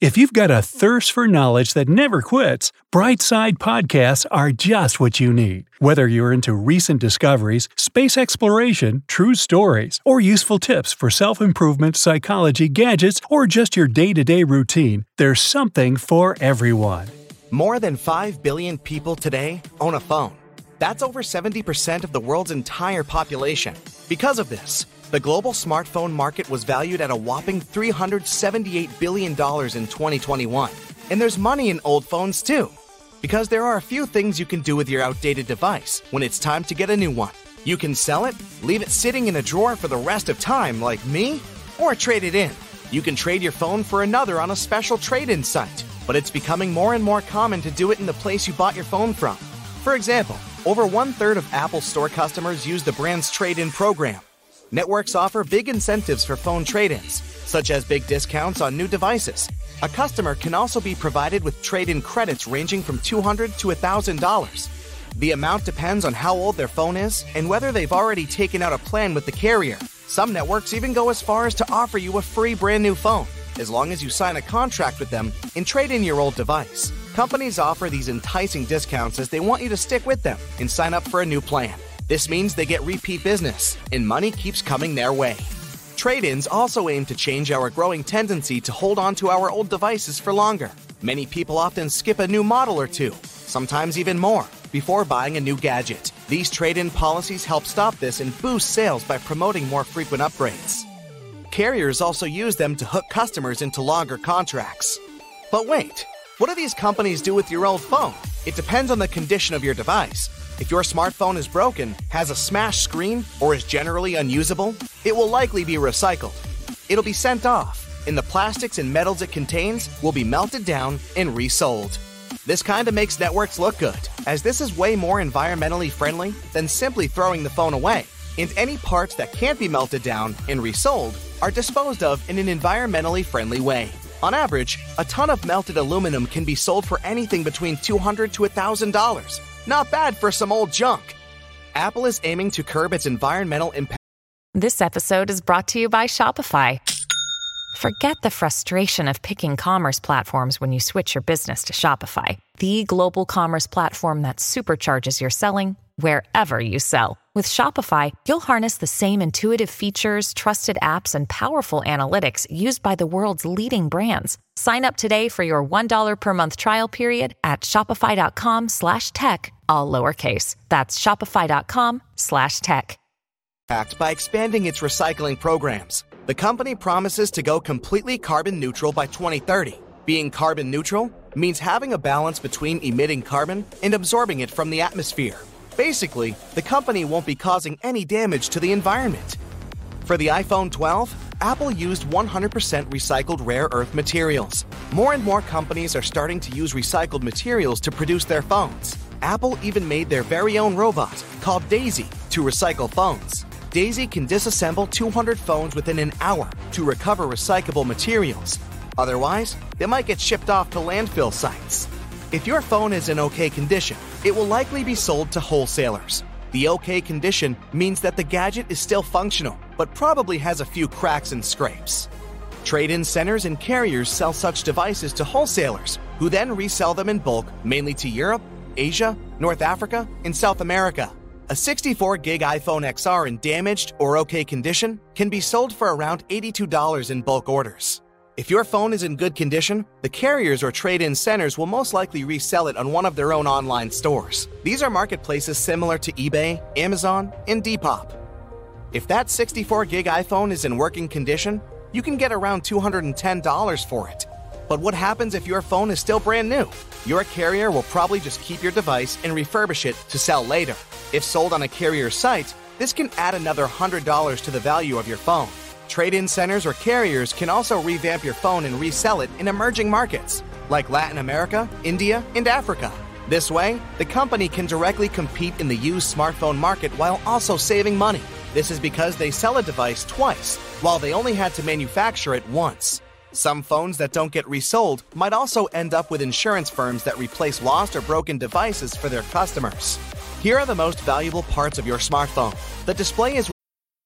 If you've got a thirst for knowledge that never quits, Brightside Podcasts are just what you need. Whether you're into recent discoveries, space exploration, true stories, or useful tips for self improvement, psychology, gadgets, or just your day to day routine, there's something for everyone. More than 5 billion people today own a phone. That's over 70% of the world's entire population. Because of this, the global smartphone market was valued at a whopping $378 billion in 2021. And there's money in old phones too. Because there are a few things you can do with your outdated device when it's time to get a new one. You can sell it, leave it sitting in a drawer for the rest of time, like me, or trade it in. You can trade your phone for another on a special trade in site, but it's becoming more and more common to do it in the place you bought your phone from. For example, over one third of Apple Store customers use the brand's trade in program. Networks offer big incentives for phone trade ins, such as big discounts on new devices. A customer can also be provided with trade in credits ranging from $200 to $1,000. The amount depends on how old their phone is and whether they've already taken out a plan with the carrier. Some networks even go as far as to offer you a free brand new phone, as long as you sign a contract with them and trade in your old device. Companies offer these enticing discounts as they want you to stick with them and sign up for a new plan. This means they get repeat business, and money keeps coming their way. Trade ins also aim to change our growing tendency to hold on to our old devices for longer. Many people often skip a new model or two, sometimes even more, before buying a new gadget. These trade in policies help stop this and boost sales by promoting more frequent upgrades. Carriers also use them to hook customers into longer contracts. But wait, what do these companies do with your old phone? It depends on the condition of your device. If your smartphone is broken, has a smashed screen, or is generally unusable, it will likely be recycled. It'll be sent off, and the plastics and metals it contains will be melted down and resold. This kind of makes networks look good, as this is way more environmentally friendly than simply throwing the phone away. And any parts that can't be melted down and resold are disposed of in an environmentally friendly way. On average, a ton of melted aluminum can be sold for anything between $200 to $1,000. Not bad for some old junk. Apple is aiming to curb its environmental impact. This episode is brought to you by Shopify. Forget the frustration of picking commerce platforms when you switch your business to Shopify, the global commerce platform that supercharges your selling wherever you sell. With Shopify, you'll harness the same intuitive features, trusted apps, and powerful analytics used by the world's leading brands. Sign up today for your $1 per month trial period at shopify.com slash tech, all lowercase. That's shopify.com slash tech. by expanding its recycling programs. The company promises to go completely carbon neutral by 2030. Being carbon neutral means having a balance between emitting carbon and absorbing it from the atmosphere. Basically, the company won't be causing any damage to the environment. For the iPhone 12, Apple used 100% recycled rare earth materials. More and more companies are starting to use recycled materials to produce their phones. Apple even made their very own robot, called Daisy, to recycle phones. Daisy can disassemble 200 phones within an hour to recover recyclable materials. Otherwise, they might get shipped off to landfill sites. If your phone is in okay condition, it will likely be sold to wholesalers. The okay condition means that the gadget is still functional, but probably has a few cracks and scrapes. Trade in centers and carriers sell such devices to wholesalers, who then resell them in bulk mainly to Europe, Asia, North Africa, and South America. A 64 gig iPhone XR in damaged or okay condition can be sold for around $82 in bulk orders. If your phone is in good condition, the carriers or trade in centers will most likely resell it on one of their own online stores. These are marketplaces similar to eBay, Amazon, and Depop. If that 64 gig iPhone is in working condition, you can get around $210 for it. But what happens if your phone is still brand new? Your carrier will probably just keep your device and refurbish it to sell later. If sold on a carrier site, this can add another $100 to the value of your phone. Trade in centers or carriers can also revamp your phone and resell it in emerging markets like Latin America, India, and Africa. This way, the company can directly compete in the used smartphone market while also saving money. This is because they sell a device twice, while they only had to manufacture it once. Some phones that don't get resold might also end up with insurance firms that replace lost or broken devices for their customers. Here are the most valuable parts of your smartphone. The display is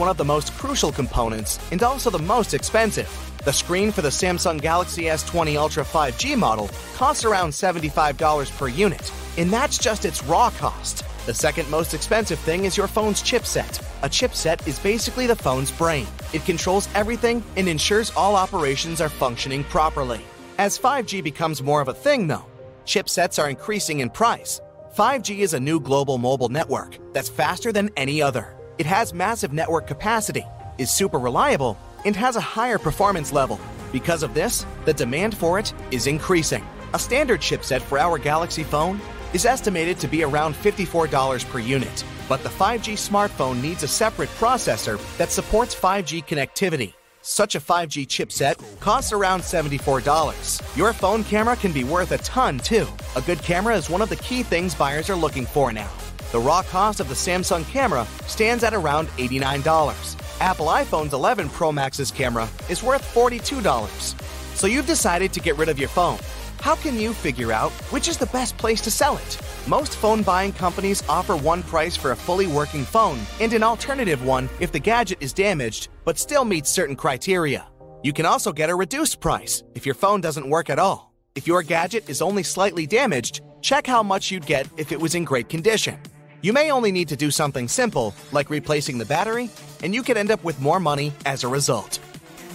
one of the most crucial components and also the most expensive. The screen for the Samsung Galaxy S20 Ultra 5G model costs around $75 per unit, and that's just its raw cost. The second most expensive thing is your phone's chipset. A chipset is basically the phone's brain. It controls everything and ensures all operations are functioning properly. As 5G becomes more of a thing, though, chipsets are increasing in price. 5G is a new global mobile network that's faster than any other. It has massive network capacity, is super reliable, and has a higher performance level. Because of this, the demand for it is increasing. A standard chipset for our Galaxy phone is estimated to be around $54 per unit, but the 5G smartphone needs a separate processor that supports 5G connectivity. Such a 5G chipset costs around $74. Your phone camera can be worth a ton too. A good camera is one of the key things buyers are looking for now. The raw cost of the Samsung camera stands at around $89. Apple iPhone's 11 Pro Max's camera is worth $42. So you've decided to get rid of your phone. How can you figure out which is the best place to sell it? Most phone buying companies offer one price for a fully working phone and an alternative one if the gadget is damaged but still meets certain criteria. You can also get a reduced price if your phone doesn't work at all. If your gadget is only slightly damaged, check how much you'd get if it was in great condition. You may only need to do something simple, like replacing the battery, and you could end up with more money as a result.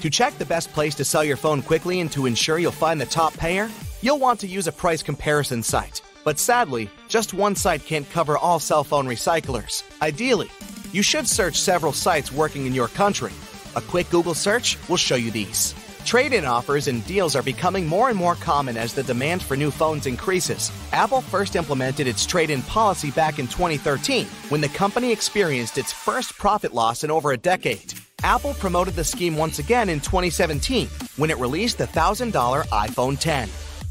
To check the best place to sell your phone quickly and to ensure you'll find the top payer, you'll want to use a price comparison site. But sadly, just one site can't cover all cell phone recyclers. Ideally, you should search several sites working in your country. A quick Google search will show you these. Trade in offers and deals are becoming more and more common as the demand for new phones increases. Apple first implemented its trade in policy back in 2013 when the company experienced its first profit loss in over a decade. Apple promoted the scheme once again in 2017 when it released the $1,000 iPhone 10.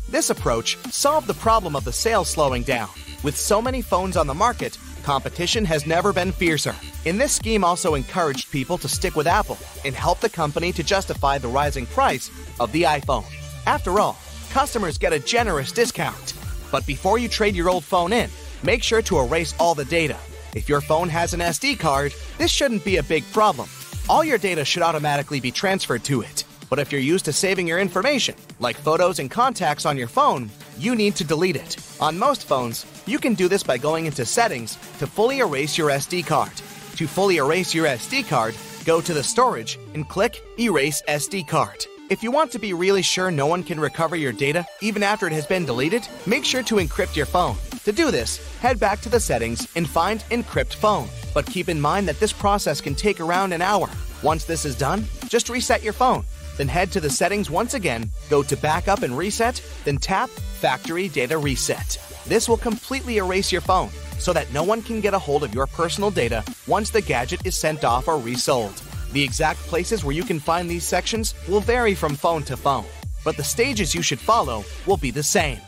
This approach solved the problem of the sales slowing down. With so many phones on the market, competition has never been fiercer. And this scheme also encouraged people to stick with Apple and help the company to justify the rising price of the iPhone. After all, customers get a generous discount. But before you trade your old phone in, make sure to erase all the data. If your phone has an SD card, this shouldn't be a big problem. All your data should automatically be transferred to it. But if you're used to saving your information, like photos and contacts on your phone, you need to delete it. On most phones, you can do this by going into Settings to fully erase your SD card. To fully erase your SD card, go to the storage and click Erase SD card. If you want to be really sure no one can recover your data even after it has been deleted, make sure to encrypt your phone. To do this, head back to the settings and find Encrypt Phone. But keep in mind that this process can take around an hour. Once this is done, just reset your phone. Then head to the settings once again, go to Backup and Reset, then tap Factory Data Reset. This will completely erase your phone so that no one can get a hold of your personal data once the gadget is sent off or resold. The exact places where you can find these sections will vary from phone to phone, but the stages you should follow will be the same.